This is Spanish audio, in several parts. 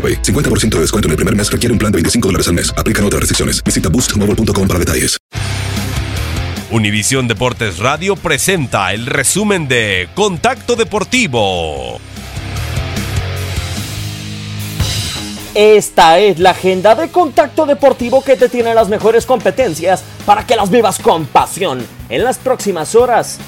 AroPay. 50% de descuento en el primer mes requiere un plan de 25 dólares al mes. Aplican otras restricciones. Visita boostmobile.com para detalles. Univisión Deportes Radio presenta el resumen de Contacto Deportivo. Esta es la agenda de Contacto Deportivo que te tiene las mejores competencias para que las vivas con pasión en las próximas horas.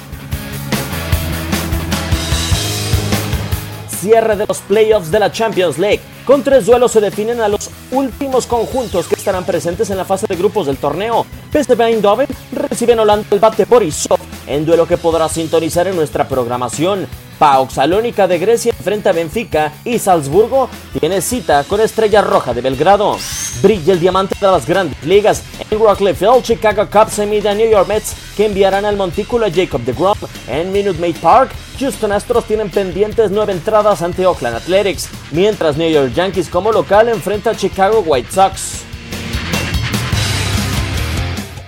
Cierre de los playoffs de la Champions League. Con tres duelos se definen a los últimos conjuntos que estarán presentes en la fase de grupos del torneo. PSV Eindhoven recibe en Holanda el bate Borisov en duelo que podrás sintonizar en nuestra programación. PAOK Salónica de Grecia enfrenta a Benfica y Salzburgo tiene cita con Estrella Roja de Belgrado. Brilla el diamante de las grandes ligas. En Rockley Field, Chicago Cubs se mide a New York Mets que enviarán al montículo a Jacob DeGrom. En Minute Maid Park, Houston Astros tienen pendientes nueve entradas ante Oakland Athletics, mientras New York Yankees como local enfrenta a Chicago White Sox.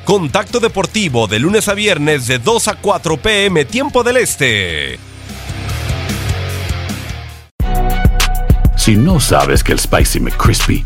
Contacto Deportivo de lunes a viernes de 2 a 4 pm tiempo del Este. Si no sabes que el Spicy McCrispy